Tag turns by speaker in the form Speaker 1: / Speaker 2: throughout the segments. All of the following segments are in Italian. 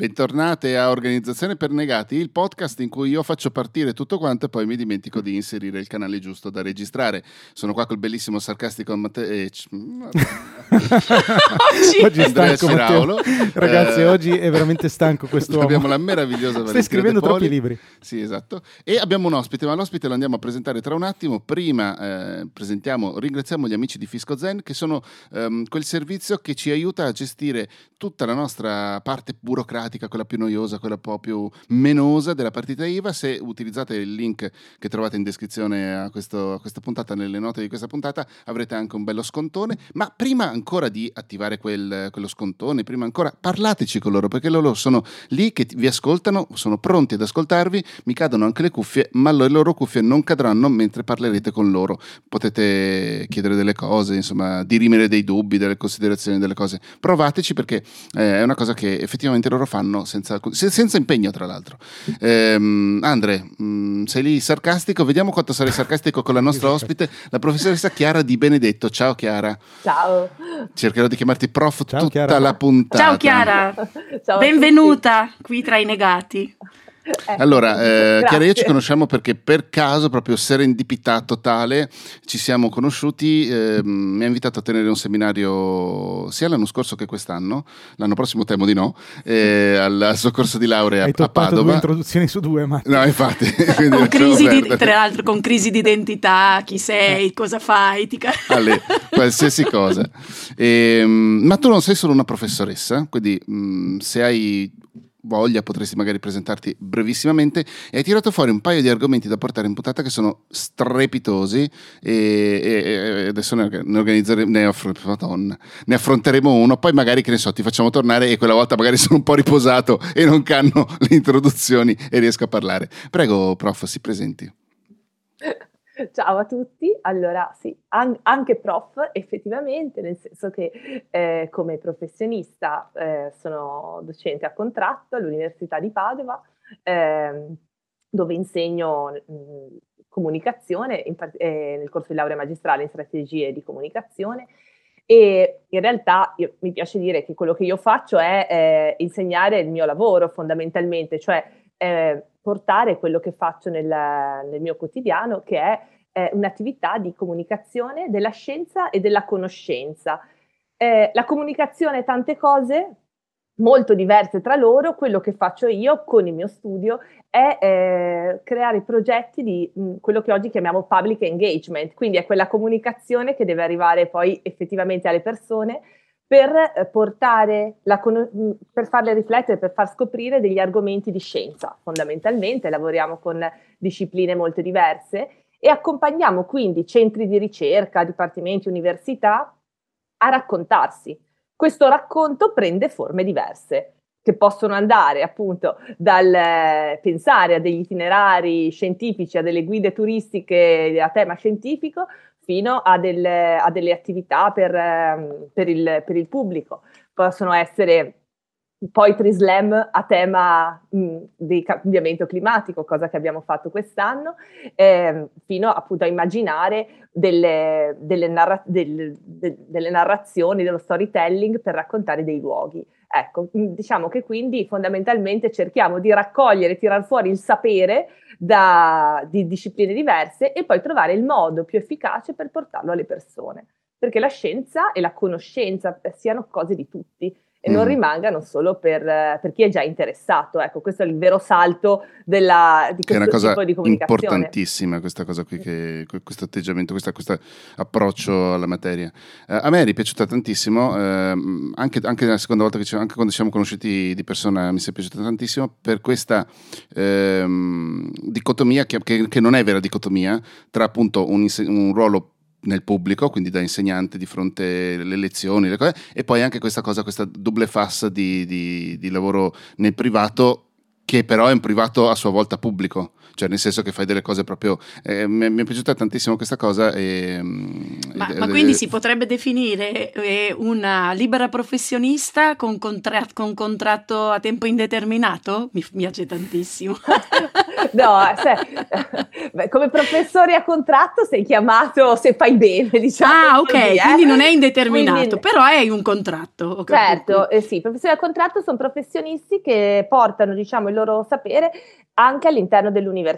Speaker 1: Bentornate a Organizzazione per Negati, il podcast in cui io faccio partire tutto quanto e poi mi dimentico di inserire il canale giusto da registrare. Sono qua col bellissimo sarcastico Matteo. Eh,
Speaker 2: oggi, oggi è stanco Ciraulo. Ragazzi, eh, oggi è veramente stanco questo.
Speaker 1: Abbiamo la meravigliosa
Speaker 2: Stai scrivendo troppi libri.
Speaker 1: Sì, esatto. E abbiamo un ospite, ma l'ospite lo andiamo a presentare tra un attimo. Prima eh, presentiamo, ringraziamo gli amici di Fisco Zen che sono ehm, quel servizio che ci aiuta a gestire tutta la nostra parte burocratica pratica, quella più noiosa, quella un po' più menosa della partita IVA. Se utilizzate il link che trovate in descrizione a, questo, a questa puntata, nelle note di questa puntata, avrete anche un bello scontone. Ma prima ancora di attivare quel, quello scontone, prima ancora parlateci con loro, perché loro sono lì che vi ascoltano, sono pronti ad ascoltarvi, mi cadono anche le cuffie, ma le loro cuffie non cadranno mentre parlerete con loro. Potete chiedere delle cose, insomma, dirimere dei dubbi, delle considerazioni, delle cose. Provateci perché eh, è una cosa che effettivamente loro fanno fanno senza, senza impegno, tra l'altro. Ehm, Andre, mh, mm, sei lì sarcastico? Vediamo quanto sarai sarcastico con la nostra ospite, la professoressa Chiara Di Benedetto. Ciao Chiara.
Speaker 3: Ciao.
Speaker 1: Cercherò di chiamarti prof Ciao, tutta Chiara. la puntata.
Speaker 4: Ciao Chiara. Ciao Benvenuta qui tra i negati.
Speaker 1: Ecco, allora, eh, Chiara e io ci conosciamo perché per caso, proprio serendipità totale, ci siamo conosciuti. Eh, mi ha invitato a tenere un seminario sia l'anno scorso che quest'anno, l'anno prossimo temo di no, eh, al, suo corso di laurea
Speaker 2: Hai
Speaker 1: a Padova.
Speaker 2: due introduzioni su due, ma...
Speaker 1: No, infatti.
Speaker 4: con crisi di, tra l'altro con crisi di identità, chi sei, cosa fai, ti...
Speaker 1: Alle, qualsiasi cosa. E, ehm, ma tu non sei solo una professoressa, quindi mh, mm, se hai voglia potresti magari presentarti brevissimamente. E hai tirato fuori un paio di argomenti da portare in puntata che sono strepitosi e, e, e adesso ne, organizzeremo ne, Madonna, ne affronteremo uno poi magari che ne so ti facciamo tornare e quella volta magari sono un po' riposato e non canno le introduzioni e riesco a parlare. Prego prof si presenti
Speaker 3: Ciao a tutti, allora sì, an- anche prof effettivamente, nel senso che eh, come professionista eh, sono docente a contratto all'Università di Padova, eh, dove insegno mh, comunicazione part- eh, nel corso di laurea magistrale in strategie di comunicazione. E in realtà io, mi piace dire che quello che io faccio è eh, insegnare il mio lavoro fondamentalmente, cioè eh, portare quello che faccio nel, nel mio quotidiano, che è eh, un'attività di comunicazione della scienza e della conoscenza. Eh, la comunicazione è tante cose molto diverse tra loro, quello che faccio io con il mio studio è eh, creare progetti di mh, quello che oggi chiamiamo public engagement, quindi è quella comunicazione che deve arrivare poi effettivamente alle persone per eh, portare la, per farle riflettere, per far scoprire degli argomenti di scienza. Fondamentalmente lavoriamo con discipline molto diverse e accompagniamo quindi centri di ricerca, dipartimenti, università a raccontarsi. Questo racconto prende forme diverse che possono andare appunto dal eh, pensare a degli itinerari scientifici, a delle guide turistiche a tema scientifico, fino a delle, a delle attività per, ehm, per, il, per, il, pubblico. Possono essere Poetry Slam a tema mh, di cambiamento climatico, cosa che abbiamo fatto quest'anno, eh, fino appunto a immaginare delle, delle, narra- del, de- delle narrazioni, dello storytelling per raccontare dei luoghi. Ecco, diciamo che quindi fondamentalmente cerchiamo di raccogliere, tirar fuori il sapere da, di discipline diverse e poi trovare il modo più efficace per portarlo alle persone, perché la scienza e la conoscenza siano cose di tutti e mm. non rimangano solo per, per, chi è già interessato. Ecco, questo è il vero salto della, di questo tipo di comunicazione.
Speaker 1: È importantissima questa cosa qui, che, questo atteggiamento, questo, questo approccio alla materia. Eh, a me è piaciuta tantissimo, eh, anche, anche, la seconda volta che ci, anche quando ci siamo conosciuti di persona mi si è piaciuta tantissimo per questa eh, dicotomia che, che, che, non è vera dicotomia tra appunto un, un ruolo nel pubblico, quindi da insegnante di fronte alle lezioni, le cose, e poi anche questa cosa, questa doble fassa di, di, di lavoro nel privato che però è un privato a sua volta pubblico cioè nel senso che fai delle cose proprio... Eh, mi, mi, è piaciuta tantissimo questa cosa. E,
Speaker 4: mm, ma, ed, ma quindi si potrebbe definire eh, una libera professionista con, contra- con, contratto a tempo indeterminato? Mi piace tantissimo.
Speaker 3: no, se, come professore a contratto sei chiamato se fai bene, diciamo.
Speaker 4: Ah, ok, così, eh? quindi non è indeterminato, quindi, però hai un contratto.
Speaker 3: Certo, eh, sì, professori a contratto sono professionisti che portano, diciamo, il loro sapere anche all'interno dell'università,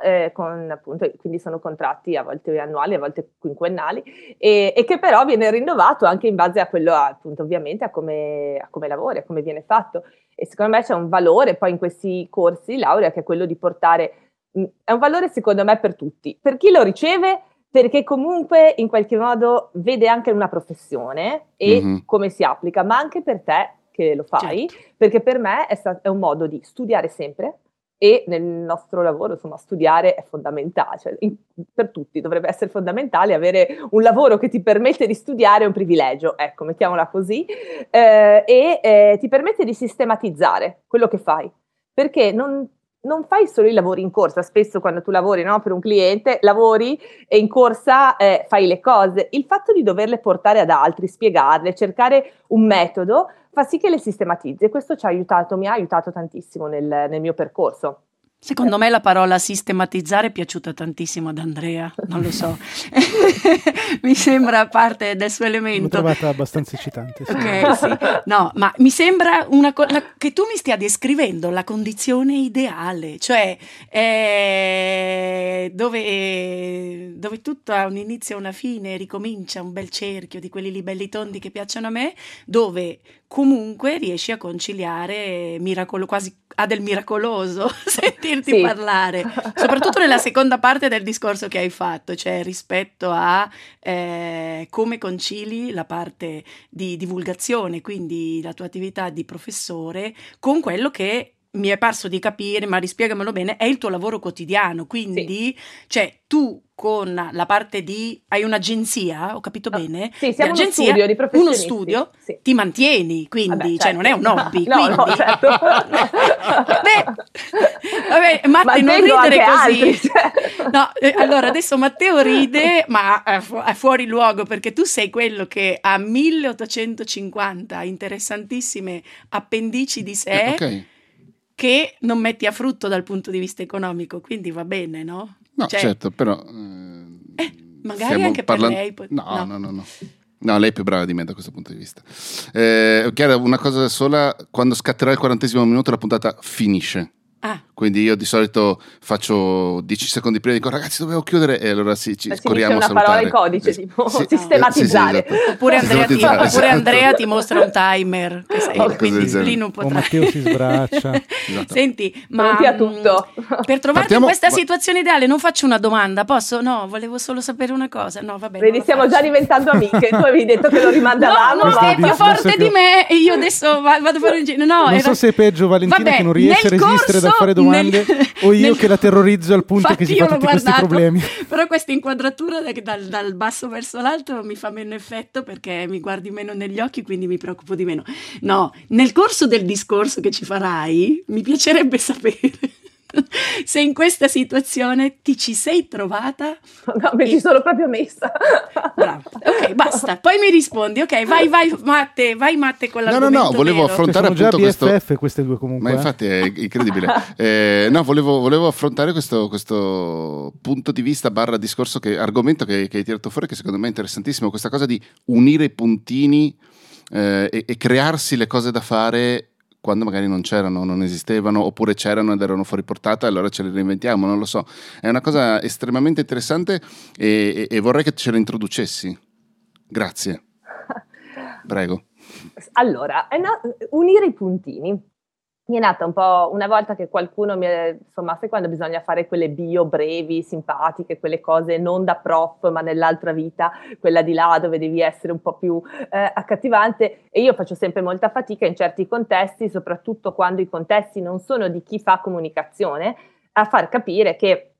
Speaker 3: eh, con, appunto, quindi sono contratti a volte annuali, a volte quinquennali, e, e, che però viene rinnovato anche in base a quello, appunto, ovviamente, a come, a come lavori, a come viene fatto. E secondo me c'è un valore poi in questi corsi di laurea che è quello di portare, mh, è un valore secondo me per tutti, per chi lo riceve perché comunque in qualche modo vede anche una professione e mm-hmm. come si applica, ma anche per te che lo fai, certo. perché per me è, sta- è un modo di studiare sempre, e nel nostro lavoro, insomma, studiare è fondamentale, cioè, in, per tutti dovrebbe essere fondamentale avere un lavoro che ti permette di studiare è un privilegio, ecco, mettiamola così, eh, e eh, ti permette di sistematizzare quello che fai, perché non, non fai solo i lavori in corsa, spesso quando tu lavori no, per un cliente, lavori e in corsa eh, fai le cose, il fatto di doverle portare ad altri, spiegarle, cercare un metodo, fa sì che le sistematizzi e questo ci ha aiutato, mi ha aiutato tantissimo nel, nel mio percorso.
Speaker 4: Secondo me la parola sistematizzare è piaciuta tantissimo ad Andrea, non lo so, mi sembra parte del suo elemento. L'ho
Speaker 2: trovata abbastanza eccitante.
Speaker 4: Sì. Ok, sì. No, ma mi sembra co- la, che tu mi stia descrivendo la condizione ideale, cioè eh, dove, dove, tutto ha un inizio e una fine, ricomincia un bel cerchio di quelli lì belli tondi che piacciono a me, dove comunque riesci a conciliare miracolo, quasi ha del miracoloso sentirti sì. parlare, soprattutto nella seconda parte del discorso che hai fatto, cioè rispetto a eh, come concili la parte di divulgazione, quindi la tua attività di professore, con quello che mi è parso di capire, ma rispiegamelo bene, è il tuo lavoro quotidiano, quindi sì. cioè tu con la parte di hai un'agenzia, ho capito oh, bene?
Speaker 3: Sì, siamo uno studio di
Speaker 4: Uno studio, sì. ti mantieni, quindi vabbè, cioè certo. non è un hobby,
Speaker 3: no,
Speaker 4: quindi...
Speaker 3: no, certo.
Speaker 4: Beh, vabbè, Matte non ridere così. Altri, cioè. No, eh, allora adesso Matteo ride, ma è, fu- è fuori luogo perché tu sei quello che ha 1850 interessantissime appendici di sé. Eh, okay che non metti a frutto dal punto di vista economico, quindi va bene, no?
Speaker 1: No, cioè, certo, però... Eh,
Speaker 4: eh, magari anche parla- per lei.
Speaker 1: Pot- no, no, no, no, no. No, lei è più brava di me da questo punto di vista. Eh, Chiara, una cosa sola, quando scatterà il quarantesimo minuto la puntata finisce.
Speaker 4: Ah.
Speaker 1: Quindi io di solito faccio 10 secondi prima e dico ragazzi dovevo chiudere e allora sì, ci corriamo a
Speaker 3: una
Speaker 1: salutare.
Speaker 3: parola in codice,
Speaker 1: sì,
Speaker 3: tipo sì, sistematizzare.
Speaker 1: Sì, esatto.
Speaker 4: Oppure, Andrea ti, oppure esatto. Andrea ti, mostra un timer, sei, oh, quindi lì non potrai.
Speaker 2: O Matteo si sbraccia.
Speaker 4: esatto. Senti, ma
Speaker 3: tutto.
Speaker 4: per trovarti Partiamo, in questa ma... situazione ideale non faccio una domanda, posso? No, volevo solo sapere una cosa. No, va bene.
Speaker 3: Vedi, stiamo
Speaker 4: faccio.
Speaker 3: già diventando amiche. tu avevi detto che lo rimandavamo.
Speaker 4: No, non sei più forte di me e io adesso vado a fare un giro. No,
Speaker 2: non so se è peggio Valentina che non riesce a resistere da fare domande o io che la terrorizzo al punto che si fa tutti questi problemi.
Speaker 4: Però questa inquadratura dal, dal, basso verso l'alto mi fa meno effetto perché mi guardi meno negli occhi, quindi mi preoccupo di meno. No, nel corso del discorso che ci farai, mi piacerebbe sapere se in questa situazione ti ci sei trovata.
Speaker 3: No, mi e... ci sono proprio messa.
Speaker 4: Bravo. Ok, basta. Poi mi rispondi. Ok, vai, vai, Matte, vai, Matte con la
Speaker 1: No, no, no, volevo
Speaker 4: nero.
Speaker 1: affrontare
Speaker 2: cioè,
Speaker 1: appunto
Speaker 2: BFF
Speaker 1: questo...
Speaker 2: queste due comunque.
Speaker 1: Ma infatti è incredibile. eh, no, volevo, volevo affrontare questo, questo, punto di vista barra discorso, che, argomento che, che hai tirato fuori, che secondo me è interessantissimo, questa cosa di unire i puntini eh, e, e crearsi le cose da fare quando magari non c'erano, non esistevano, oppure c'erano ed erano fuori portata, allora ce le reinventiamo, non lo so. È una cosa estremamente interessante e, e, e vorrei che ce la introducessi. Grazie. Prego.
Speaker 3: Allora, no, unire i puntini mi è nata un po' una volta che qualcuno mi è, insomma, sai quando bisogna fare quelle bio brevi, simpatiche, quelle cose non da prof, ma nell'altra vita, quella di là dove devi essere un po' più eh, accattivante. E io faccio sempre molta fatica in certi contesti, soprattutto quando i contesti non sono di chi fa comunicazione, a far capire che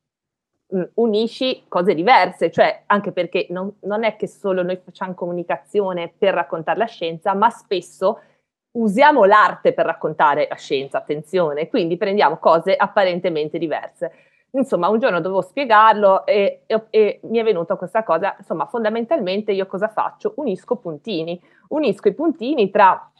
Speaker 3: mh, unisci cose diverse, cioè anche perché non, non è che solo noi facciamo comunicazione per raccontare la scienza, ma spesso usiamo l'arte per raccontare la scienza, attenzione, quindi prendiamo cose apparentemente diverse. Insomma, un giorno dovevo spiegarlo e, e, e, mi è venuta questa cosa. Insomma, fondamentalmente io cosa faccio? Unisco puntini, unisco i puntini tra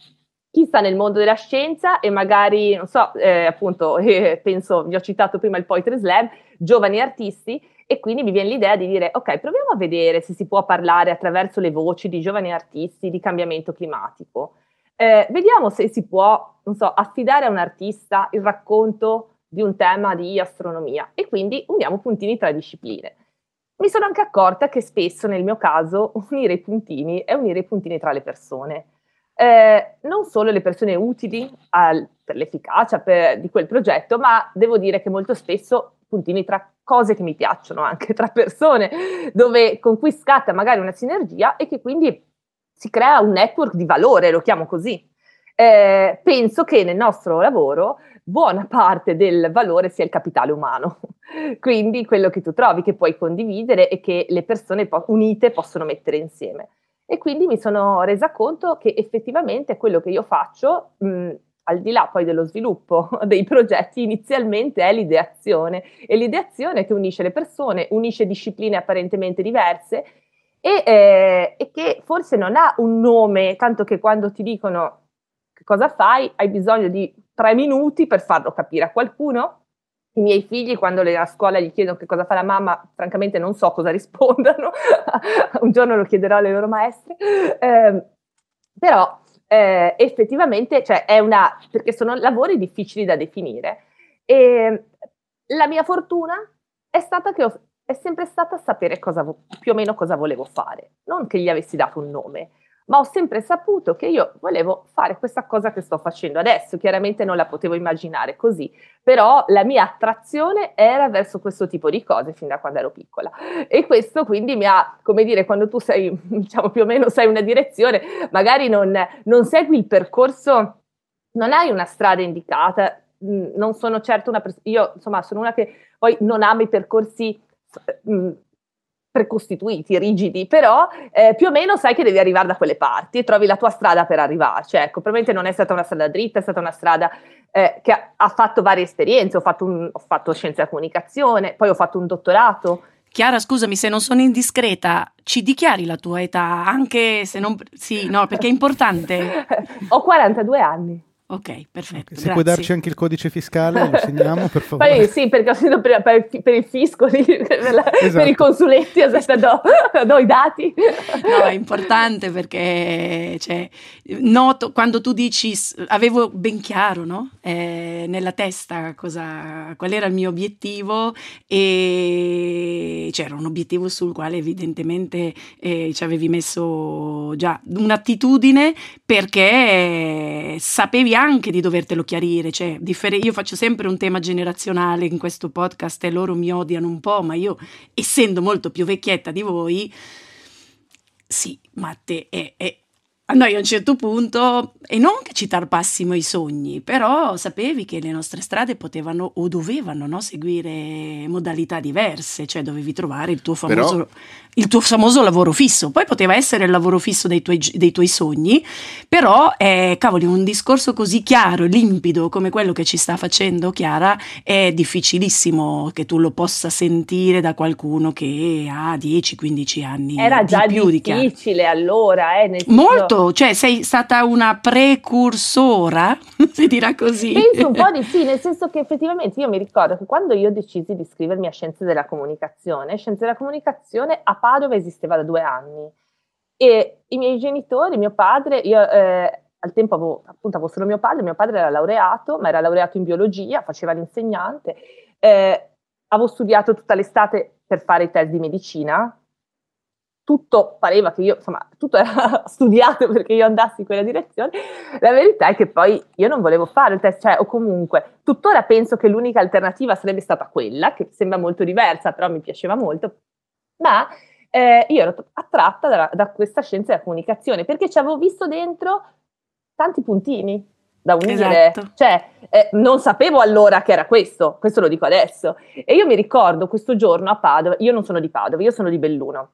Speaker 3: chi sta nel mondo della scienza e magari, non so, eh, appunto, eh, penso, vi ho citato prima il Poetry Slam, giovani artisti, e quindi mi viene l'idea di dire, ok, proviamo a vedere se si può parlare attraverso le voci di giovani artisti di cambiamento climatico. Eh, vediamo se si può, non so, affidare a un artista il racconto di un tema di astronomia e quindi uniamo puntini tra discipline. Mi sono anche accorta che spesso nel mio caso unire i puntini è unire i puntini tra le persone. Eh, non solo le persone utili al, per l'efficacia per, di quel progetto, ma devo dire che molto spesso puntini tra cose che mi piacciono, anche tra persone, dove, con cui scatta magari una sinergia e che quindi si crea un network di valore, lo chiamo così. Eh, penso che nel nostro lavoro buona parte del valore sia il capitale umano, quindi quello che tu trovi, che puoi condividere e che le persone po- unite possono mettere insieme. E quindi mi sono resa conto che effettivamente quello che io faccio, mh, al di là poi dello sviluppo dei progetti, inizialmente è l'ideazione. E l'ideazione che unisce le persone, unisce discipline apparentemente diverse e, eh, e che forse non ha un nome, tanto che quando ti dicono che cosa fai, hai bisogno di tre minuti per farlo capire a qualcuno. I miei figli, quando a scuola gli chiedono che cosa fa la mamma, francamente non so cosa rispondano. Un giorno lo chiederò alle loro maestre. Eh, però eh, effettivamente, cioè, è una, perché sono lavori difficili da definire. E la mia fortuna è stata che ho, è sempre stata sapere cosa, più o meno cosa volevo fare, non che gli avessi dato un nome ma ho sempre saputo che io volevo fare questa cosa che sto facendo adesso. Chiaramente non la potevo immaginare così, però la mia attrazione era verso questo tipo di cose fin da quando ero piccola. E questo quindi mi ha, come dire, quando tu sei, diciamo più o meno sai una direzione, magari non, non segui il percorso, non hai una strada indicata. Mm, non sono certo una persona, io insomma sono una che poi non ama i percorsi precostituiti, rigidi, però eh, più o meno sai che devi arrivare da quelle parti e trovi la tua strada per arrivarci. Ecco, probabilmente non è stata una strada dritta, è stata una strada eh, che ha, ha, fatto varie esperienze, ho fatto, un, ho fatto scienze della comunicazione, poi ho fatto un dottorato.
Speaker 4: Chiara, scusami se non sono indiscreta, ci dichiari la tua età, anche se non... Sì, no, perché è importante.
Speaker 3: ho 42 anni.
Speaker 4: Ok, perfetto.
Speaker 2: Se puoi darci anche il codice fiscale, lo segniamo per favore.
Speaker 3: Poi, sì, perché ho sentito per, per, per il fisco, per, la, esatto. per, i consulenti, aspetta, do, do, i dati.
Speaker 4: No, è importante perché cioè, noto quando tu dici, avevo ben chiaro no? eh, nella testa cosa, qual era il mio obiettivo e c'era un obiettivo sul quale evidentemente eh, ci avevi messo già un'attitudine perché sapevi anche di dovertelo chiarire, cioè, differ- io faccio sempre un tema generazionale in questo podcast e loro mi odiano un po', ma io, essendo molto più vecchietta di voi, sì, Matte è, è noi a un certo punto, e non che ci tarpassimo i sogni, però sapevi che le nostre strade potevano o dovevano no, seguire modalità diverse, cioè dovevi trovare il tuo, famoso, però... il tuo famoso lavoro fisso. Poi poteva essere il lavoro fisso dei tuoi, dei tuoi sogni, però, eh, cavoli, un discorso così chiaro, limpido come quello che ci sta facendo Chiara, è difficilissimo che tu lo possa sentire da qualcuno che ha 10-15 anni.
Speaker 3: Era già
Speaker 4: più
Speaker 3: difficile
Speaker 4: di
Speaker 3: allora, eh, nel
Speaker 4: Molto Molto, cioè sei stata una precursora, si dirà così.
Speaker 3: Penso un po' di sì, nel senso che effettivamente io mi ricordo che quando io decisi di iscrivermi a Scienze della Comunicazione, Scienze della Comunicazione a Padova esisteva da due anni e i miei genitori, mio padre, io eh, al tempo avevo, appunto avevo solo mio padre, mio padre era laureato, ma era laureato in biologia, faceva l'insegnante, eh, avevo studiato tutta l'estate per fare i test di medicina, tutto pareva che io, insomma, tutto era studiato perché io andassi in quella direzione. La verità è che poi io non volevo fare il test, cioè, o comunque, tuttora penso che l'unica alternativa sarebbe stata quella, che sembra molto diversa, però mi piaceva molto, ma eh, io ero attratta da, da, questa scienza della comunicazione perché ci avevo visto dentro tanti puntini da unire, esatto. cioè eh, non sapevo allora che era questo, questo lo dico adesso. E io mi ricordo questo giorno a Padova, io non sono di Padova, io sono di Belluno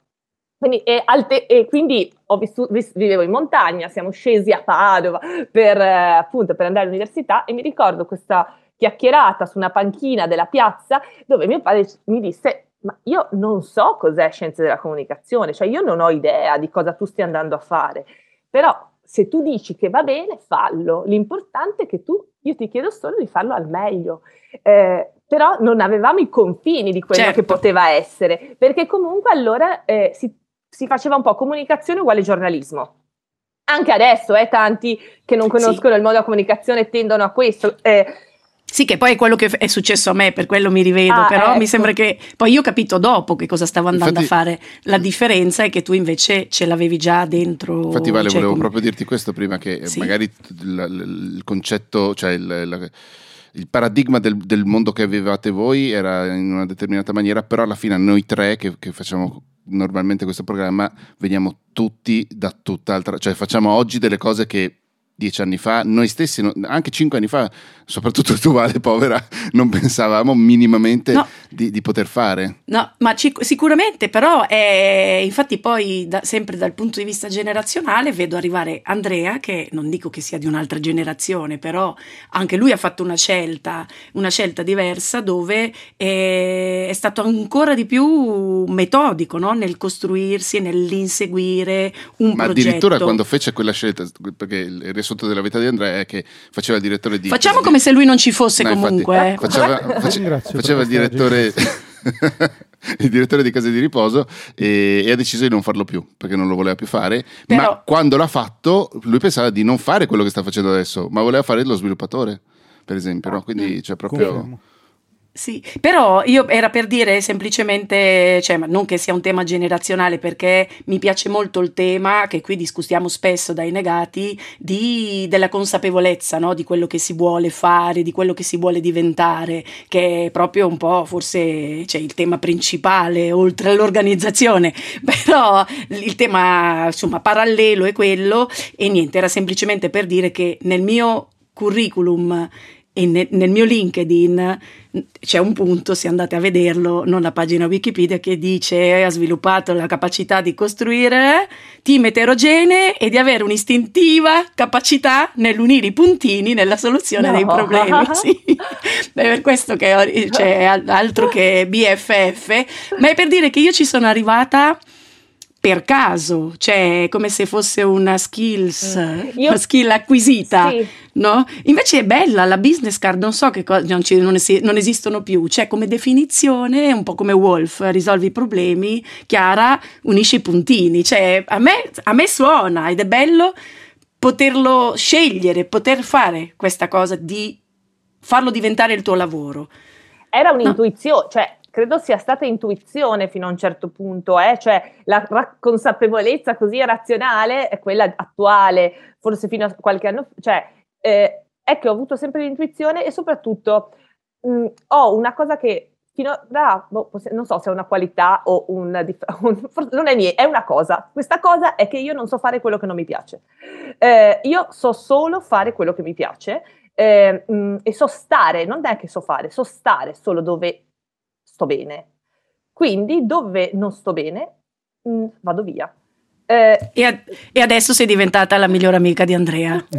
Speaker 3: Quindi, e, alte, e quindi ho vissuto, vis, vivevo in montagna, siamo scesi a Padova per, eh, appunto, per andare all'università e mi ricordo questa chiacchierata su una panchina della piazza dove mio padre mi disse ma io non so cos'è scienze della comunicazione, cioè io non ho idea di cosa tu stia andando a fare, però se tu dici che va bene, fallo. L'importante è che tu, io ti chiedo solo di farlo al meglio. Eh, però non avevamo i confini di quello certo. che poteva essere, perché comunque allora eh, si si faceva un po' comunicazione uguale giornalismo. Anche adesso, eh, tanti che non conoscono sì. il modo della comunicazione tendono a questo. Eh,
Speaker 4: sì, che poi è quello che è successo a me, per quello mi rivedo, ah, però ecco. mi sembra che poi io ho capito dopo che cosa stavo andando Infatti, a fare. La differenza è che tu invece ce l'avevi già dentro.
Speaker 1: Infatti, Vale, cioè, volevo come... proprio dirti questo prima, che sì. magari il, il, concetto, cioè il, la, il paradigma del, del, mondo che avevate voi era in una determinata maniera, però alla fine noi tre che, che facciamo normalmente questo programma veniamo tutti da tutt'altra, cioè facciamo oggi delle cose che dieci anni fa, noi stessi, anche cinque anni fa, soprattutto tu Vale, povera, non pensavamo minimamente no. di, di, poter fare.
Speaker 4: No, ma cic- sicuramente, però, è, infatti poi da, sempre dal punto di vista generazionale vedo arrivare Andrea, che non dico che sia di un'altra generazione, però anche lui ha fatto una scelta, una scelta diversa dove è, è stato ancora di più metodico no? nel costruirsi, nell'inseguire un
Speaker 1: ma
Speaker 4: progetto.
Speaker 1: Ma addirittura quando fece quella scelta, perché il riassunto della vita di Andrea è che faceva il direttore di...
Speaker 4: Facciamo come se lui non ci fosse no, comunque.
Speaker 1: Infatti, faceva, face, faceva il direttore... il direttore di case di riposo e, e, ha deciso di non farlo più perché non lo voleva più fare Però... ma quando l'ha fatto lui pensava di non fare quello che sta facendo adesso ma voleva fare lo sviluppatore per esempio no? quindi ah, c'è proprio Confermo.
Speaker 4: Sì, però io era per dire semplicemente, cioè, non che sia un tema generazionale, perché mi piace molto il tema, che qui discutiamo spesso dai negati, di, della consapevolezza no? di quello che si vuole fare, di quello che si vuole diventare, che è proprio un po' forse cioè, il tema principale, oltre all'organizzazione, però il tema insomma parallelo è quello e niente, era semplicemente per dire che nel mio curriculum e ne, nel mio LinkedIn c'è un punto, se andate a vederlo, non la pagina Wikipedia, che dice ha sviluppato la capacità di costruire team eterogenee e di avere un'istintiva capacità nell'unire i puntini nella soluzione no. dei problemi. Sì. È per questo che c'è altro che BFF, ma è per dire che io ci sono arrivata per caso, cioè come se fosse una skills, mm. Io, una skill acquisita, sì. no? Invece è bella la business card, non so che cosa, non, non, es- non, esistono più, cioè come definizione è un po' come Wolf, risolvi i problemi, Chiara unisce i puntini, cioè a me, a me suona ed è bello poterlo scegliere, poter fare questa cosa di farlo diventare il tuo lavoro.
Speaker 3: Era un'intuizione, no. cioè credo sia stata intuizione fino a un certo punto, eh? cioè la consapevolezza così razionale è quella attuale, forse fino a qualche anno fa, cioè eh, è che ho avuto sempre l'intuizione e soprattutto mh, ho una cosa che fino da, boh, non so se è una qualità o un, un, non è mia, è una cosa. Questa cosa è che io non so fare quello che non mi piace. Eh, io so solo fare quello che mi piace eh, mh, e so stare, non è che so fare, so stare solo dove sto bene. Quindi dove non sto bene, mh, mm, vado via.
Speaker 4: Eh, e, a- e, adesso sei diventata la migliore amica di Andrea.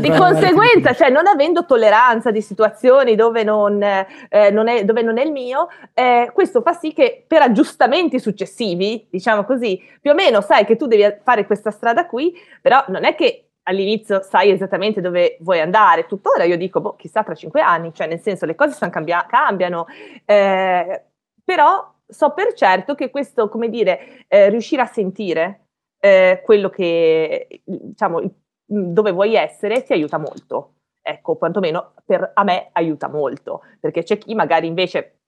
Speaker 3: di conseguenza, cioè non avendo tolleranza di situazioni dove non, eh, non, è, dove non è, il mio, eh, questo fa sì che per aggiustamenti successivi, diciamo così, più o meno sai che tu devi fare questa strada qui, però non è che all'inizio sai esattamente dove vuoi andare, tuttora io dico, boh, chissà tra cinque anni, cioè nel senso le cose cambia- cambiano, eh, però so per certo che questo, come dire, eh, riuscire a sentire eh, quello che, diciamo, dove vuoi essere ti aiuta molto. Ecco, quantomeno per, a me aiuta molto, perché c'è chi magari invece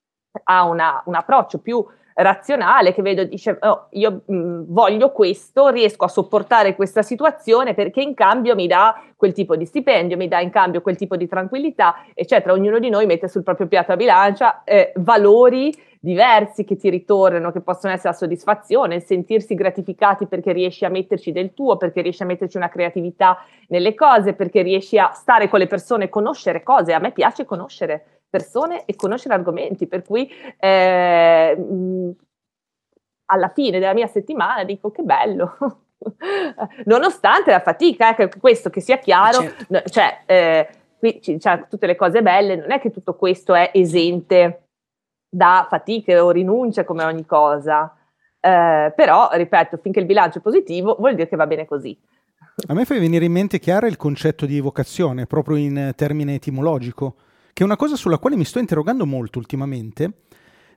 Speaker 3: ha una, un approccio più razionale che vedo dice oh, io mh, voglio questo, riesco a sopportare questa situazione perché in cambio mi dà quel tipo di stipendio, mi dà in cambio quel tipo di tranquillità, eccetera. Ognuno di noi mette sul proprio piatto a bilancia eh, valori diversi che ti ritornano, che possono essere la soddisfazione, sentirsi gratificati perché riesci a metterci del tuo, perché riesci a metterci una creatività nelle cose, perché riesci a stare con le persone, conoscere cose. A me piace conoscere persone e conoscere argomenti, per cui eh, alla fine della mia settimana dico che bello, nonostante la fatica, eh, questo che sia chiaro, certo. cioè, eh, qui c'è tutte le cose belle, non è che tutto questo è esente da fatiche o rinunce come ogni cosa, eh, però, ripeto, finché il bilancio è positivo vuol dire che va bene così.
Speaker 2: A me fa venire in mente chiaro il concetto di vocazione, proprio in termine etimologico, che è una cosa sulla quale mi sto interrogando molto ultimamente,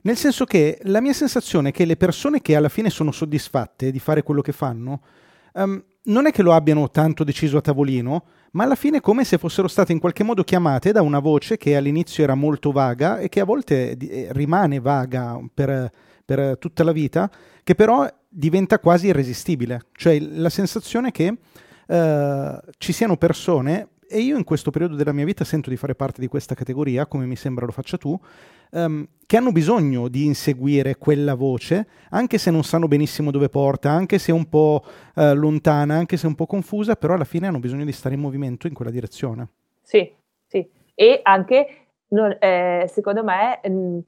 Speaker 2: nel senso che la mia sensazione è che le persone che alla fine sono soddisfatte di fare quello che fanno, um, non è che lo abbiano tanto deciso a tavolino, ma alla fine è come se fossero state in qualche modo chiamate da una voce che all'inizio era molto vaga e che a volte eh, rimane vaga per, per tutta la vita, che però diventa quasi irresistibile. Cioè la sensazione che uh, ci siano persone, e io in questo periodo della mia vita sento di fare parte di questa categoria, come mi sembra lo faccia tu, um, che hanno bisogno di inseguire quella voce, anche se non sanno benissimo dove porta, anche se è un po' uh, lontana, anche se è un po' confusa, però alla fine hanno bisogno di stare in movimento in quella direzione.
Speaker 3: Sì, sì. E anche, non, eh, secondo me, mh, mm,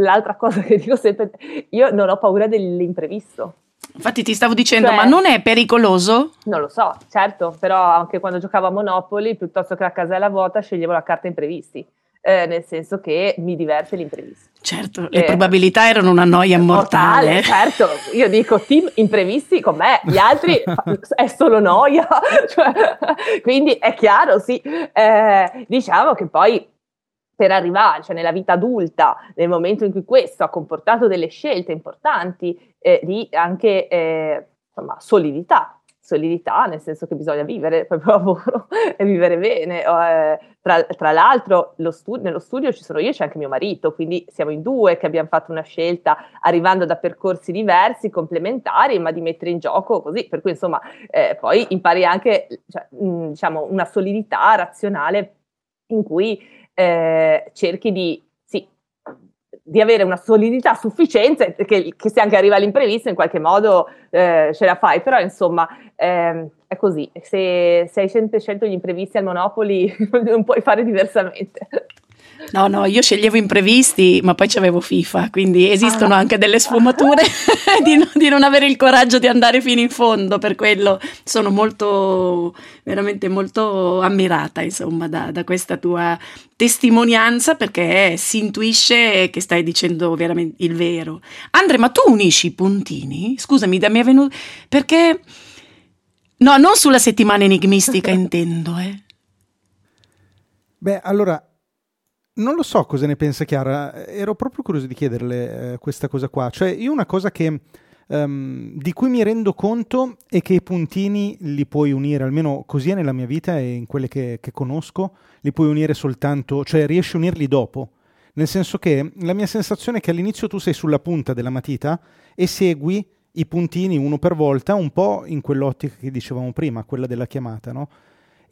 Speaker 3: l'altra cosa che dico sempre, io non ho paura dell'imprevisto.
Speaker 4: Infatti ti stavo dicendo, cioè, ma non è pericoloso?
Speaker 3: Non lo so, certo, però anche quando giocavo a Monopoli, piuttosto che la casella vuota, sceglievo la carta imprevisti. Eh, nel senso che mi diverte l'imprevisto.
Speaker 4: Certo, le eh, probabilità erano una noia mortale.
Speaker 3: mortale. Certo, io dico team imprevisti con me, gli altri è solo noia, cioè, quindi è chiaro, sì. Eh, diciamo che poi per arrivare, cioè nella vita adulta, nel momento in cui questo ha comportato delle scelte importanti eh, di anche eh, insomma, solidità, solidità nel senso che bisogna vivere il proprio lavoro e vivere bene. Eh, tra, tra, l'altro stu- nello studio ci sono io e c'è anche mio marito, quindi siamo in due che abbiamo fatto una scelta arrivando da percorsi diversi, complementari, ma di mettere in gioco così, per cui insomma eh, poi impari anche cioè, mh, diciamo, una solidità razionale in cui eh, cerchi di, sì, di, avere una solidità sufficiente che, che, se anche arriva l'imprevisto in qualche modo eh, ce la fai, però insomma ehm, è così, se, se hai sempre scelto gli imprevisti al Monopoli non puoi fare diversamente.
Speaker 4: No, no, io sceglievo imprevisti, ma poi c'avevo FIFA, quindi esistono ah. anche delle sfumature di, no, di, non avere il coraggio di andare fino in fondo, per quello sono molto, veramente molto ammirata, insomma, da, da questa tua testimonianza, perché si intuisce che stai dicendo veramente il vero. Andre, ma tu unisci i puntini? Scusami, da mi è venuto... perché... No, non sulla settimana enigmistica intendo, eh.
Speaker 2: Beh, allora, non lo so cosa ne pensa Chiara, ero proprio curioso di chiederle eh, questa cosa qua. Cioè, io una cosa che, um, di cui mi rendo conto è che i puntini li puoi unire, almeno così è nella mia vita e in quelle che, che conosco, li puoi unire soltanto, cioè riesci a unirli dopo. Nel senso che la mia sensazione è che all'inizio tu sei sulla punta della matita e segui i puntini uno per volta, un po' in quell'ottica che dicevamo prima, quella della chiamata, no?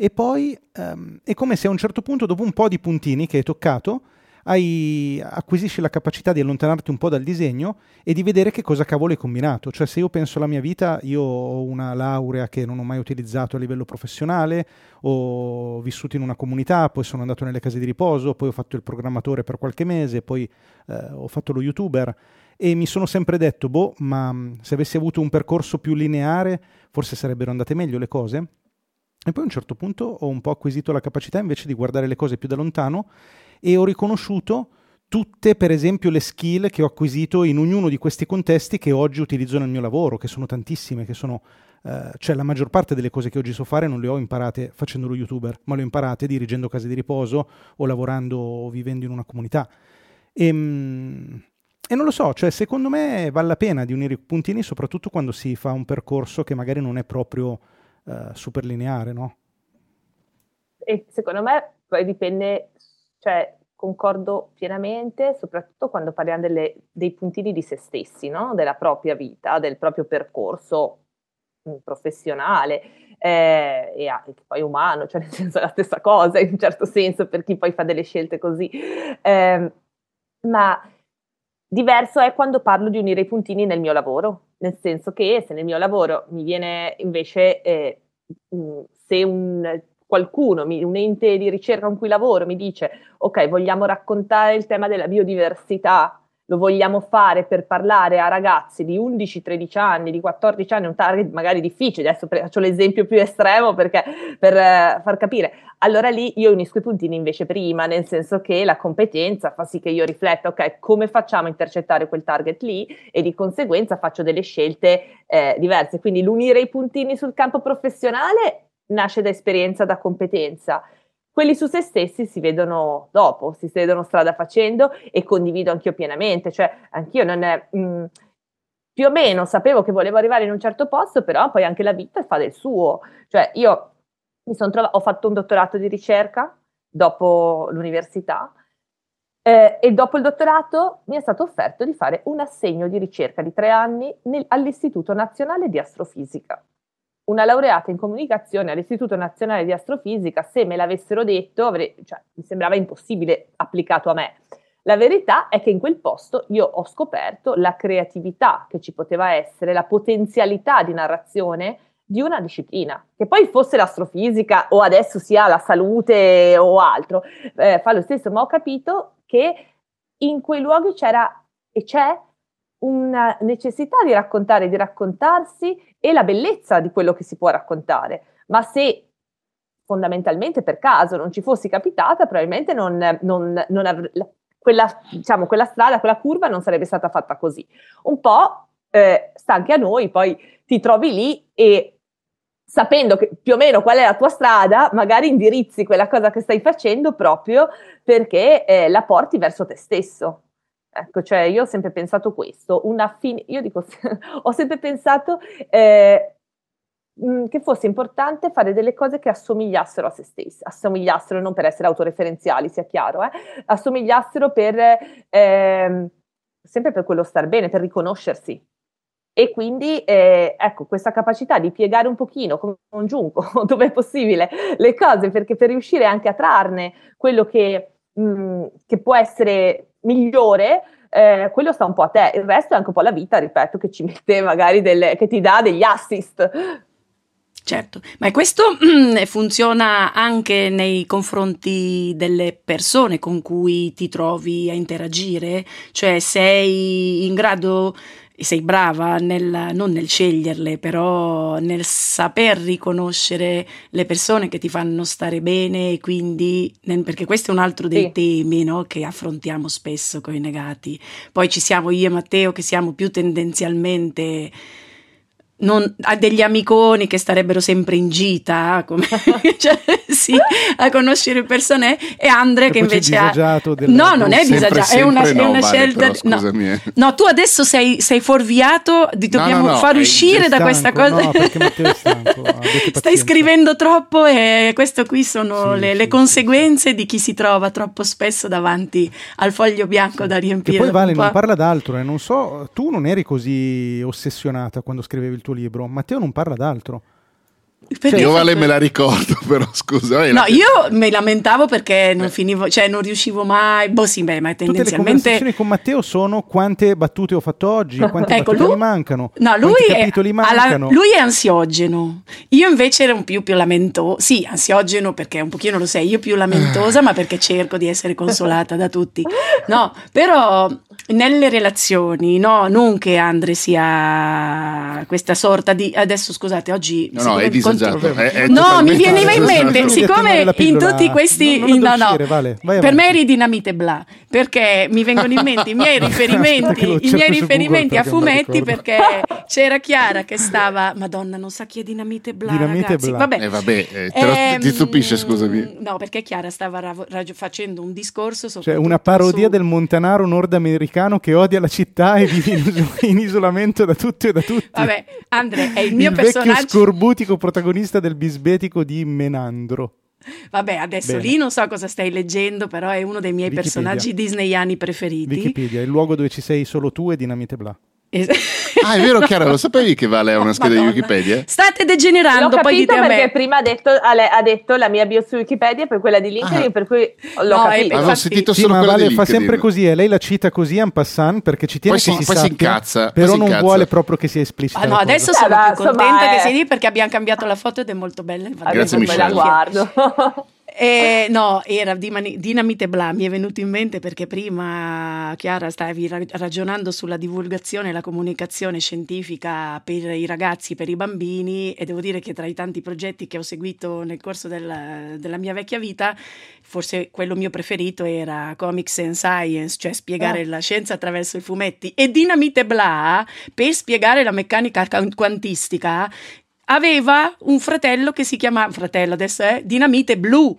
Speaker 2: E poi um, è come se a un certo punto, dopo un po' di puntini che hai toccato, hai, acquisisci la capacità di allontanarti un po' dal disegno e di vedere che cosa cavolo hai combinato. Cioè, se io penso alla mia vita, io ho una laurea che non ho mai utilizzato a livello professionale, ho vissuto in una comunità, poi sono andato nelle case di riposo, poi ho fatto il programmatore per qualche mese, poi eh, ho fatto lo youtuber e mi sono sempre detto, boh, ma se avessi avuto un percorso più lineare, forse sarebbero andate meglio le cose. E poi a un certo punto ho un po' acquisito la capacità invece di guardare le cose più da lontano e ho riconosciuto tutte, per esempio, le skill che ho acquisito in ognuno di questi contesti che oggi utilizzo nel mio lavoro, che sono tantissime, che sono, eh, cioè la maggior parte delle cose che oggi so fare non le ho imparate facendo lo youtuber, ma le ho imparate dirigendo case di riposo o lavorando o vivendo in una comunità. E, ehm, e non lo so, cioè secondo me vale la pena di unire i puntini, soprattutto quando si fa un percorso che magari non è proprio uh, super lineare, no?
Speaker 3: E secondo me poi dipende, cioè concordo pienamente, soprattutto quando parliamo delle, dei puntini di se stessi, no? della propria vita, del proprio percorso mm, professionale eh, e anche poi umano, cioè nel senso è la stessa cosa in un certo senso per chi poi fa delle scelte così. Eh, ma diverso è quando parlo di unire i puntini nel mio lavoro, nel senso che se nel mio lavoro mi viene invece, eh, mm, se un, qualcuno, un ente di ricerca con cui lavoro mi dice ok, vogliamo raccontare il tema della biodiversità, lo vogliamo fare per parlare a ragazzi di 11-13 anni, di 14 anni, un target magari difficile, adesso faccio l'esempio più estremo perché, per uh, far capire, allora lì io unisco i puntini invece prima, nel senso che la competenza fa sì che io rifletta, ok, come facciamo a intercettare quel target lì? E di conseguenza faccio delle scelte eh, diverse, quindi l'unire i puntini sul campo professionale nasce da esperienza, da competenza quelli su se stessi si vedono dopo, si vedono strada facendo e condivido anch'io pienamente, cioè anch'io non è... Mh, mm, più o meno sapevo che volevo arrivare in un certo posto, però poi anche la vita fa del suo. Cioè io mi sono trovata, ho fatto un dottorato di ricerca dopo l'università eh, e dopo il dottorato mi è stato offerto di fare un assegno di ricerca di tre anni nel, all'Istituto Nazionale di Astrofisica una laureata in comunicazione all'Istituto Nazionale di Astrofisica, se me l'avessero detto, avrei, cioè, mi sembrava impossibile applicato a me. La verità è che in quel posto io ho scoperto la creatività che ci poteva essere, la potenzialità di narrazione di una disciplina, che poi fosse l'astrofisica o adesso sia la salute o altro, eh, fa lo stesso, ma ho capito che in quei luoghi c'era e c'è una necessità di raccontare, di raccontarsi e la bellezza di quello che si può raccontare. Ma se fondamentalmente per caso non ci fossi capitata, probabilmente non, non, non av- quella, diciamo, quella strada, quella curva non sarebbe stata fatta così. Un po' eh, sta anche a noi, poi ti trovi lì e sapendo che più o meno qual è la tua strada, magari indirizzi quella cosa che stai facendo proprio perché eh, la porti verso te stesso. Ecco, cioè io ho sempre pensato questo, una fine, io dico, ho sempre pensato eh, mh, che fosse importante fare delle cose che assomigliassero a se stessi, assomigliassero non per essere autoreferenziali, sia chiaro, eh, assomigliassero per, eh, sempre per quello star bene, per riconoscersi. E quindi, eh, ecco, questa capacità di piegare un pochino, come un giunco, dove è possibile, le cose, perché per riuscire anche a trarne quello che, mh, che può essere migliore, eh, quello sta un po' a te, il resto è anche un po' la vita, ripeto, che ci mette magari delle, che ti dà degli assist.
Speaker 4: Certo, ma questo funziona anche nei confronti delle persone con cui ti trovi a interagire, cioè sei in grado sei brava nel, non nel sceglierle, però nel saper riconoscere le persone che ti fanno stare bene, quindi, perché questo è un altro dei sì. temi no, che affrontiamo spesso con i negati. Poi ci siamo io e Matteo che siamo più tendenzialmente non, a degli amiconi che starebbero sempre in gita come, cioè, sì, a conoscere persone e Andre che invece ha
Speaker 2: del,
Speaker 4: no non è disagiato è una, no, è una vale, scelta però, no. Eh. no. tu adesso sei, sei fuorviato di, dobbiamo no, no, far uscire da questa cosa
Speaker 2: no, perché stanco,
Speaker 4: stai scrivendo troppo e questo qui sono sì, le, sì, le, conseguenze sì. di chi si trova troppo spesso davanti al foglio bianco da riempire
Speaker 2: e poi Vale non parla d'altro e eh, non so tu non eri così ossessionata quando scrivevi il tuo libro, Matteo non parla d'altro.
Speaker 1: Cioè, io Vale me la ricordo, però scusa.
Speaker 4: No, io mi lamentavo perché non finivo, cioè non riuscivo mai. Boh, sì, beh, ma tendenzialmente.
Speaker 2: Tutte le conversazioni con Matteo sono quante battute ho fatto oggi, quante ecco, battute lui... mi mancano.
Speaker 4: No, lui è, alla, lui è ansiogeno. Io invece ero un più, più lamentoso. Sì, ansiogeno perché un pochino lo sei, io più lamentosa, ma perché cerco di essere consolata da tutti. No, però nelle relazioni, no, non che Andre sia questa sorta di. Adesso scusate, oggi.
Speaker 1: No, no, è disagio Esatto. È,
Speaker 4: è no, mi veniva in mente, siccome in tutti questi...
Speaker 2: Non, non
Speaker 4: no,
Speaker 2: no, vale,
Speaker 4: per me eri dinamite bla, perché mi vengono in mente i miei riferimenti, i miei riferimenti a fumetti, perché c'era Chiara che stava, madonna, non sa chi è dinamite bla, dinamite ragazzi. Bla. Vabbè,
Speaker 1: eh, vabbè eh, ehm, ti stupisce, scusami.
Speaker 4: No, perché Chiara stava ra- ra- facendo un discorso
Speaker 2: Cioè, una parodia su... del montanaro nordamericano che odia la città e vive in, in isolamento da tutti e da tutti.
Speaker 4: Vabbè, Andre è il mio
Speaker 2: il
Speaker 4: personaggio.
Speaker 2: scorbutico protagonista protagonista del bisbetico di Menandro.
Speaker 4: Vabbè, adesso Bene. lì non so cosa stai leggendo, però è uno dei miei Wikipedia. personaggi disneyani preferiti.
Speaker 2: Wikipedia, il luogo dove ci sei solo tu e Dinamite Bla.
Speaker 1: Ah, è vero, Chiara, lo sapevi che vale una scheda Madonna. di Wikipedia?
Speaker 4: State degenerando,
Speaker 3: l'ho
Speaker 4: poi dite
Speaker 3: a
Speaker 4: me.
Speaker 3: perché prima ha detto, ha detto, la mia bio su Wikipedia per quella di LinkedIn, ah. per cui l'ho no, capito.
Speaker 1: Avevo sentito
Speaker 2: sì,
Speaker 1: solo
Speaker 2: ma
Speaker 1: vale,
Speaker 2: fa sempre così e lei la cita così en passant perché ci tiene
Speaker 1: poi
Speaker 2: che
Speaker 1: si,
Speaker 2: si
Speaker 1: poi
Speaker 2: sappia,
Speaker 1: si incazza,
Speaker 2: però
Speaker 1: si
Speaker 2: non
Speaker 1: incazza.
Speaker 2: vuole proprio che sia esplicita.
Speaker 4: Ah, no, adesso sono più contenta che sia lì perché abbiamo cambiato la foto ed è molto bella.
Speaker 1: Grazie Michelle.
Speaker 3: La guardo.
Speaker 4: Eh, no, era Dinamite Bla, mi è venuto in mente perché prima, Chiara, stavi ragionando sulla divulgazione e la comunicazione scientifica per i ragazzi, per i bambini e devo dire che tra i tanti progetti che ho seguito nel corso del, della mia vecchia vita, forse quello mio preferito era Comics and Science, cioè spiegare oh. la scienza attraverso i fumetti e Dinamite Bla per spiegare la meccanica quantistica aveva un fratello che si chiama, fratello adesso è Dinamite Blu.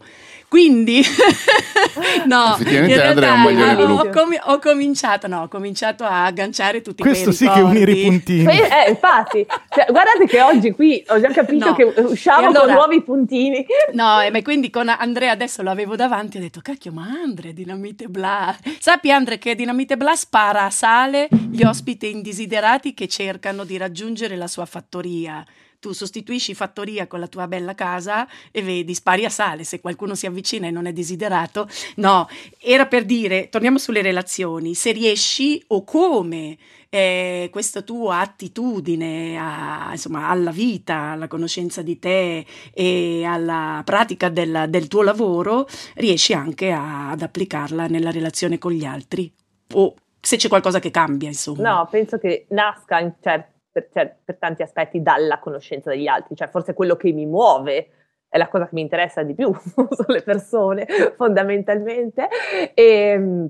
Speaker 4: Quindi, no,
Speaker 1: effettivamente Andrea è un maglione blu.
Speaker 4: Ho, com- ho, cominciato, no, ho cominciato a agganciare tutti
Speaker 2: Questo sì ricordi. che unire i puntini.
Speaker 3: Eh, infatti, cioè, guardate che oggi qui ho già capito no. che usciamo allora, con nuovi puntini.
Speaker 4: No, e eh, quindi con Andrea adesso lo avevo davanti ho detto, cacchio, ma Andrea, Dinamite Bla. Sappi Andrea che Dinamite Bla spara a sale gli ospiti indesiderati che cercano di raggiungere la sua fattoria tu sostituisci fattoria con la tua bella casa e vedi, spari a sale, se qualcuno si avvicina e non è desiderato. No, era per dire, torniamo sulle relazioni, se riesci o come eh, questa tua attitudine a, insomma, alla vita, alla conoscenza di te e alla pratica del, del tuo lavoro, riesci anche a, ad applicarla nella relazione con gli altri. O se c'è qualcosa che cambia, insomma.
Speaker 3: No, penso che nasca in certi per, cioè, per tanti aspetti dalla conoscenza degli altri, cioè forse quello che mi muove è la cosa che mi interessa di più, sono le persone fondamentalmente. E, ehm,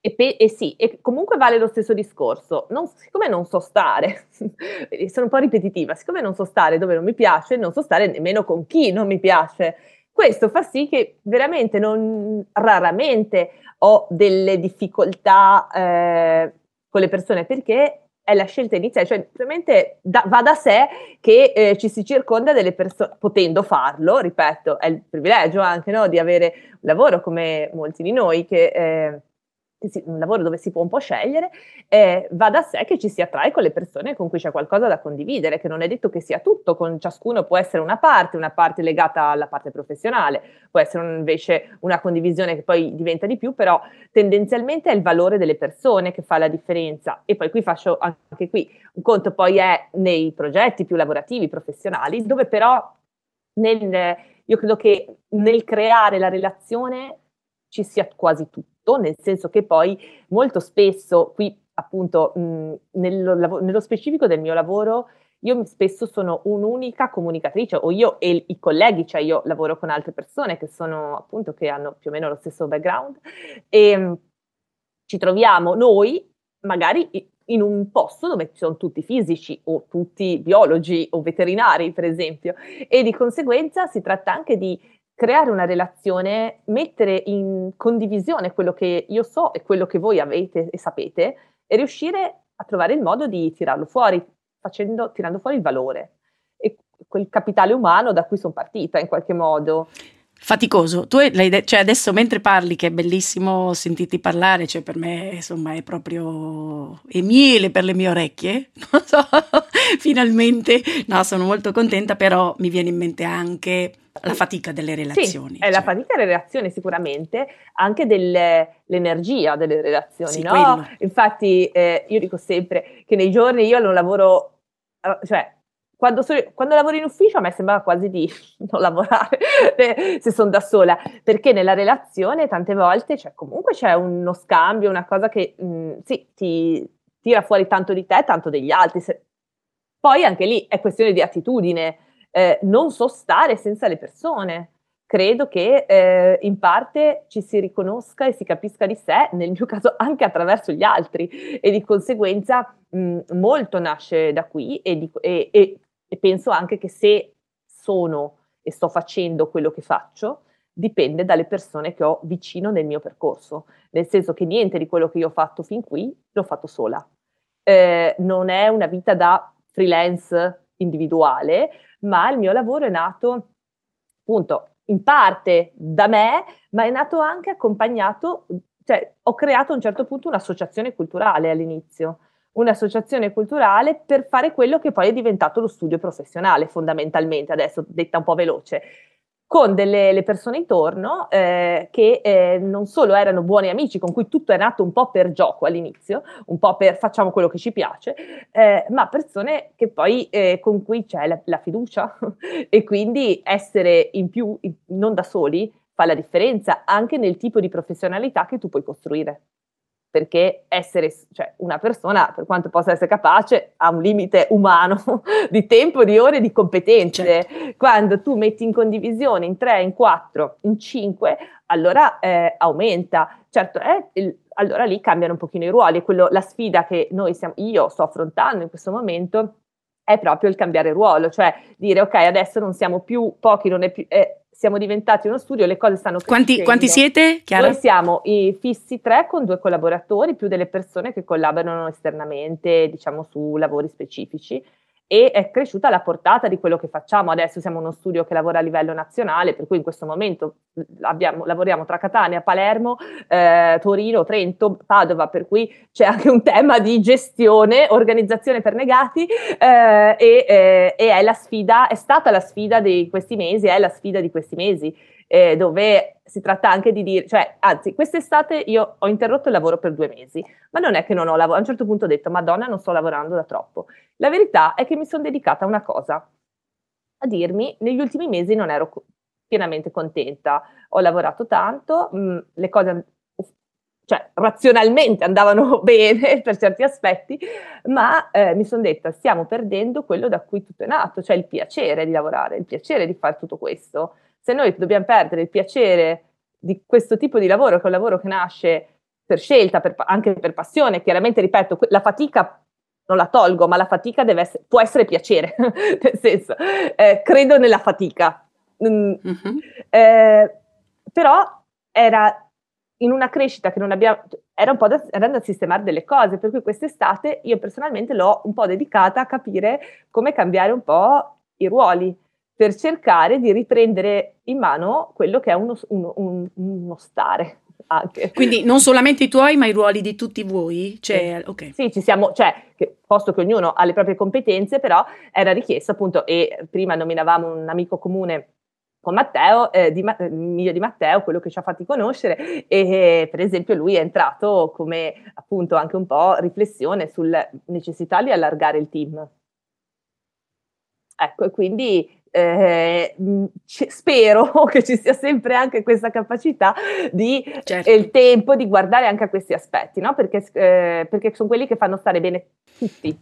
Speaker 3: e, pe- e, sì, e comunque vale lo stesso discorso. Non, siccome non so stare, sono un po' ripetitiva, siccome non so stare dove non mi piace, non so stare nemmeno con chi non mi piace. Questo fa sì che veramente non, raramente ho delle difficoltà eh, con le persone perché è la scelta iniziale, cioè veramente da, va da sé che eh, ci si circonda delle persone, potendo farlo, ripeto, è il privilegio anche no, di avere un lavoro come molti di noi che eh, un lavoro dove si può un po' scegliere, eh, va da sé che ci si attrae con le persone con cui c'è qualcosa da condividere, che non è detto che sia tutto, con ciascuno può essere una parte, una parte legata alla parte professionale, può essere un, invece una condivisione che poi diventa di più, però tendenzialmente è il valore delle persone che fa la differenza. E poi qui faccio anche qui un conto poi è nei progetti più lavorativi, professionali, dove però nel, io credo che nel creare la relazione ci sia quasi tutto nel senso che poi molto spesso, qui appunto mh, nello, nello specifico del mio lavoro, io spesso sono un'unica comunicatrice, o io e i colleghi, cioè io lavoro con altre persone che sono appunto che hanno più o meno lo stesso background, e mh, ci troviamo noi magari in un posto dove sono tutti fisici o tutti biologi o veterinari, per esempio, e di conseguenza si tratta anche di creare una relazione, mettere in condivisione quello che io so e quello che voi avete e sapete e riuscire a trovare il modo di tirarlo fuori, facendo, tirando fuori il valore e quel capitale umano da cui sono partita in qualche modo.
Speaker 4: Faticoso, tu l'hai detto, cioè adesso mentre parli che è bellissimo sentirti parlare, cioè per me insomma è proprio è miele per le mie orecchie, non so, finalmente, no sono molto contenta però mi viene in mente anche la fatica delle relazioni.
Speaker 3: Sì, cioè. la fatica delle relazioni sicuramente, anche dell'energia delle relazioni, sì, no? Infatti eh, io dico sempre che nei giorni io non lavoro, eh, cioè quando, so, quando, lavoro in ufficio a me sembra quasi di non lavorare se sono da sola, perché nella relazione tante volte cioè, comunque c'è uno scambio, una cosa che mh, mm, sì, ti tira fuori tanto di te, tanto degli altri. Se, poi anche lì è questione di attitudine eh, non so stare senza le persone. Credo che eh, in parte ci si riconosca e si capisca di sé, nel mio caso anche attraverso gli altri, e di conseguenza mh, molto nasce da qui e, di, e, e, e penso anche che se sono e sto facendo quello che faccio, dipende dalle persone che ho vicino nel mio percorso, nel senso che niente di quello che io ho fatto fin qui l'ho fatto sola. Eh, non è una vita da freelance individuale, ma il mio lavoro è nato appunto in parte da me, ma è nato anche accompagnato, cioè ho creato a un certo punto un'associazione culturale all'inizio, un'associazione culturale per fare quello che poi è diventato lo studio professionale fondamentalmente, adesso detta un po' veloce. con delle persone intorno eh, che eh, non solo erano buoni amici, con cui tutto è nato un po' per gioco all'inizio, un po' per facciamo quello che ci piace, eh, ma persone che poi eh, con cui c'è la, la fiducia e quindi essere in più, in, non da soli, fa la differenza anche nel tipo di professionalità che tu puoi costruire perché essere, cioè una persona, per quanto possa essere capace, ha un limite umano di tempo, di ore, di competenze. Certo. Quando tu metti in condivisione in tre, in quattro, in cinque, allora eh, aumenta. Certo, eh, allora lì cambiano un pochino i ruoli. Quello, la sfida che noi siamo, io sto affrontando in questo momento è proprio il cambiare ruolo, cioè dire ok, adesso non siamo più pochi, non è più, eh, siamo diventati uno studio, le cose stanno
Speaker 4: quanti, quanti, siete?
Speaker 3: Chiara? Noi siamo i fissi tre con due collaboratori, più delle persone che collaborano esternamente, diciamo, su lavori specifici e è cresciuta la portata di quello che facciamo. Adesso siamo uno studio che lavora a livello nazionale, per cui in questo momento abbiamo, lavoriamo tra Catania, Palermo, eh, Torino, Trento, Padova, per cui c'è anche un tema di gestione, organizzazione per negati eh, e, eh, e, è la sfida, è stata la sfida di questi mesi, è la sfida di questi mesi eh, dove si tratta anche di dire, cioè, anzi, quest'estate io ho interrotto il lavoro per due mesi, ma non è che non ho lavorato, a un certo punto ho detto, Madonna, non sto lavorando da troppo. La verità è che mi sono dedicata a una cosa, a dirmi, negli ultimi mesi non ero pienamente contenta, ho lavorato tanto, mh, mm, le cose cioè razionalmente andavano bene per certi aspetti, ma eh, mi sono detta stiamo perdendo quello da cui tutto è nato, cioè il piacere di lavorare, il piacere di fare tutto questo se noi dobbiamo perdere il piacere di questo tipo di lavoro, che è un lavoro che nasce per scelta, per, anche per passione, chiaramente, ripeto, la fatica non la tolgo, ma la fatica essere, può essere piacere, nel senso, eh, credo nella fatica. Mm, mm-hmm. eh, però era in una crescita che non abbiamo, era un po' da, era da sistemare delle cose, per cui quest'estate io personalmente l'ho un po' dedicata a capire come cambiare un po' i ruoli per cercare di riprendere in mano quello che è uno, uno, un, uno stare. Anche.
Speaker 4: Quindi non solamente i tuoi, ma i ruoli di tutti voi? Cioè,
Speaker 3: sì. Okay. sì, ci siamo, cioè, che, posto che ognuno ha le proprie competenze, però era richiesto appunto, e prima nominavamo un amico comune con Matteo, eh, di, mio di Matteo, quello che ci ha fatti conoscere, e per esempio lui è entrato come appunto anche un po' riflessione sulla necessità di allargare il team. Ecco, e quindi eh, c- spero che ci sia sempre anche questa capacità di certo. il tempo di guardare anche a questi aspetti, no? perché, eh, perché sono quelli che fanno stare bene tutti.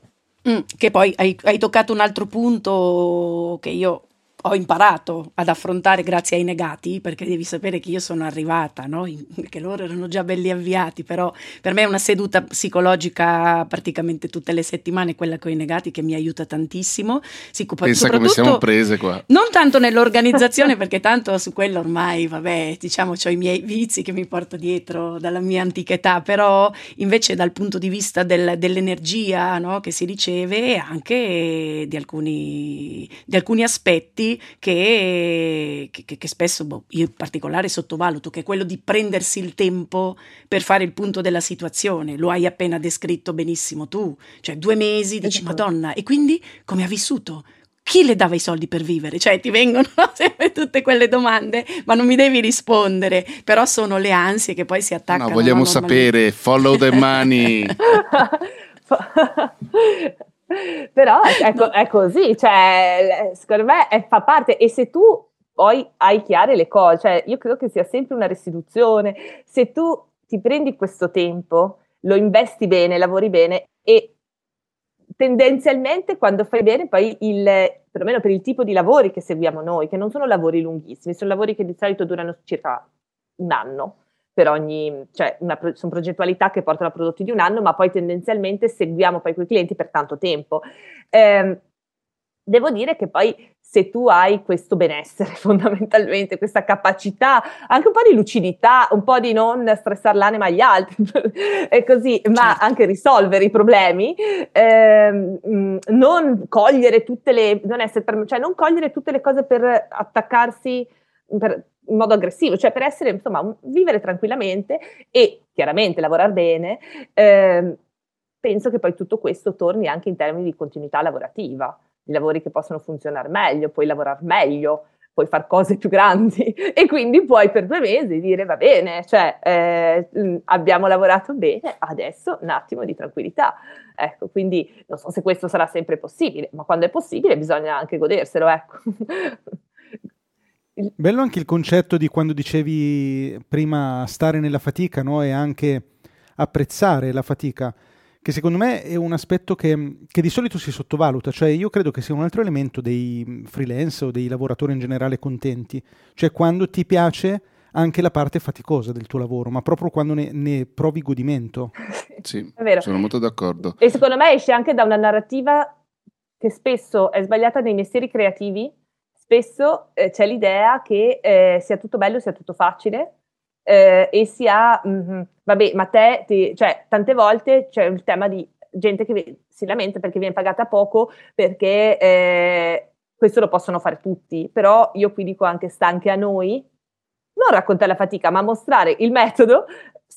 Speaker 4: Mm, che poi hai, hai, toccato un altro punto che io ho imparato ad affrontare grazie ai negati, perché devi sapere che io sono arrivata, no? che loro erano già belli avviati, però per me è una seduta psicologica praticamente tutte le settimane, quella con i negati, che mi aiuta tantissimo.
Speaker 1: Sì, Pensa come siamo prese qua.
Speaker 4: Non tanto nell'organizzazione, perché tanto su quello ormai, vabbè, diciamo, ho i miei vizi che mi porto dietro dalla mia antica età, però invece dal punto di vista del, dell'energia no? che si riceve e anche di alcuni, di alcuni aspetti che, che, che spesso boh, io in particolare sottovaluto, che è quello di prendersi il tempo per fare il punto della situazione. Lo hai appena descritto benissimo tu, cioè due mesi, dici esatto. Madonna, e quindi come ha vissuto? chi le dava i soldi per vivere? Cioè ti vengono sempre tutte quelle domande, ma non mi devi rispondere, però sono le ansie che poi si attaccano.
Speaker 1: No, vogliamo sapere, follow the money.
Speaker 3: Però è, no. è, così, cioè, secondo me è, fa parte e se tu poi hai chiare le cose, cioè io credo che sia sempre una restituzione, se tu ti prendi questo tempo, lo investi bene, lavori bene e tendenzialmente quando fai bene poi il, perlomeno per il tipo di lavori che seguiamo noi, che non sono lavori lunghissimi, sono lavori che di solito durano circa un anno, per ogni, cioè una, sono progettualità che portano a prodotti di un anno, ma poi tendenzialmente seguiamo poi quei clienti per tanto tempo. Eh, devo dire che poi se tu hai questo benessere fondamentalmente, questa capacità, anche un po' di lucidità, un po' di non stressare l'anima agli altri, e così, certo. ma anche risolvere i problemi, ehm, non cogliere tutte le, non essere, cioè non cogliere tutte le cose per attaccarsi, per, in modo aggressivo, cioè per essere, insomma, vivere tranquillamente e chiaramente lavorare bene, eh, penso che poi tutto questo torni anche in termini di continuità lavorativa, i lavori che possono funzionare meglio, puoi lavorare meglio, puoi fare cose più grandi e quindi puoi per due mesi dire va bene, cioè eh, mm, abbiamo lavorato bene, adesso un attimo di tranquillità. Ecco, quindi non so se questo sarà sempre possibile, ma quando è possibile bisogna anche goderselo, ecco.
Speaker 2: Bello anche il concetto di quando dicevi prima stare nella fatica no? e anche apprezzare la fatica che secondo me è un aspetto che, che, di solito si sottovaluta, cioè io credo che sia un altro elemento dei freelance o dei lavoratori in generale contenti, cioè quando ti piace anche la parte faticosa del tuo lavoro, ma proprio quando ne, ne provi godimento.
Speaker 1: Sì, è vero. sono molto d'accordo.
Speaker 3: E secondo me esce anche da una narrativa che spesso è sbagliata nei mestieri creativi, spesso eh, c'è l'idea che eh, sia tutto bello, sia tutto facile, eh, e si ha, mm, vabbè, ma te, ti, cioè, tante volte c'è il tema di gente che si lamenta perché viene pagata poco, perché eh, questo lo possono fare tutti, però io qui dico anche sta anche a noi non raccontare la fatica, ma mostrare il metodo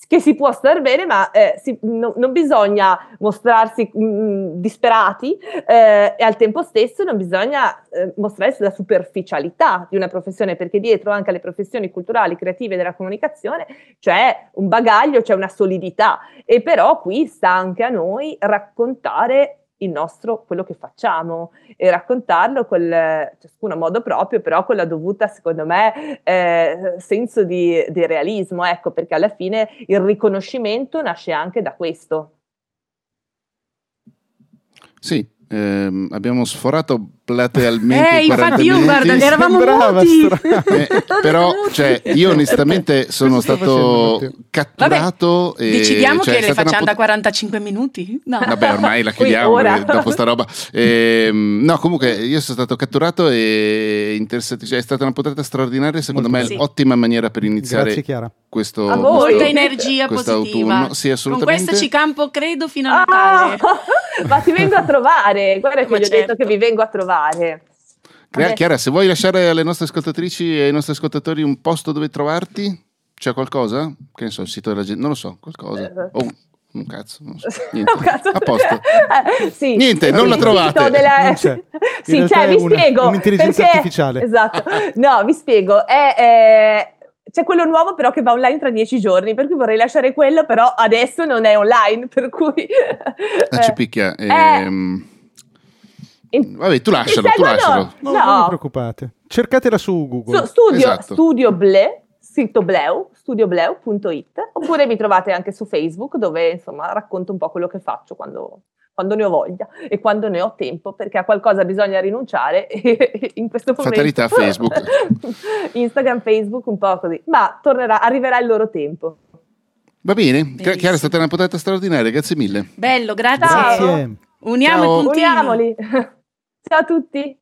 Speaker 3: che si può star bene, ma eh, si, no, non bisogna mostrarsi mh, mm, disperati eh, e al tempo stesso non bisogna eh, mostrare la superficialità di una professione, perché dietro anche alle professioni culturali, creative della comunicazione c'è un bagaglio, c'è una solidità. E però qui sta anche a noi raccontare il nostro, quello che facciamo e raccontarlo col, ciascuno a modo proprio, però con la dovuta, secondo me, eh, senso di, di realismo, ecco, perché alla fine il riconoscimento nasce anche da questo.
Speaker 1: Sì, ehm, abbiamo sforato platealmente.
Speaker 4: Eh, infatti io guarda, ne eravamo muti.
Speaker 1: Eh, però, cioè, io onestamente sono stato catturato.
Speaker 4: Vabbè, e, decidiamo cioè, che le facciamo pot- da 45 minuti.
Speaker 1: No. Vabbè, ormai la chiudiamo dopo sta roba. Eh, no, comunque, io sono stato catturato e interessato. Cioè, è stata una puntata straordinaria. Secondo Molto me, sì. ottima maniera per iniziare
Speaker 2: Grazie,
Speaker 1: questo.
Speaker 4: A voi. Molta energia positiva. Autunno.
Speaker 1: Sì, assolutamente.
Speaker 4: Con questa ci campo, credo, fino a Natale. Ah,
Speaker 3: ma ti vengo a trovare. Guarda che gli certo. ho detto che vi vengo a trovare fare.
Speaker 1: Chiara, se vuoi lasciare alle nostre ascoltatrici e ai nostri ascoltatori un posto dove trovarti, c'è qualcosa? Che ne so, il sito della gente, non lo so, qualcosa. Oh, un cazzo, non so. Niente. cazzo. A posto. Eh, sì. Niente, non la trovate.
Speaker 3: Della... Non c'è. sì, cioè, vi una, spiego.
Speaker 2: Un'intelligenza
Speaker 3: perché...
Speaker 2: artificiale.
Speaker 3: Esatto. No, vi spiego. È, è... C'è quello nuovo però che va online tra dieci giorni, per cui vorrei lasciare quello, però adesso non è online, per cui...
Speaker 1: Ah, ci picchia. Ehm... In... Vabbè, tu lascialo, tu lascialo.
Speaker 2: No, no, non vi preoccupate. Cercatela su Google.
Speaker 3: Su, studio, esatto. studio Ble, sito Bleu, studiobleu.it, oppure mi trovate anche su Facebook dove insomma racconto un po' quello che faccio quando, quando ne ho voglia e quando ne ho tempo, perché a qualcosa bisogna rinunciare e in questo momento...
Speaker 1: Fatalità Facebook.
Speaker 3: Instagram, Facebook, un po' così. Ma tornerà, arriverà il loro tempo.
Speaker 1: Va bene, Bellissimo. Chiara è stata una puntata straordinaria, grazie mille.
Speaker 4: Bello, grazie.
Speaker 2: Grazie.
Speaker 4: Uniamo Ciao. i puntini.
Speaker 3: Uniamoli. Ciao a tutti.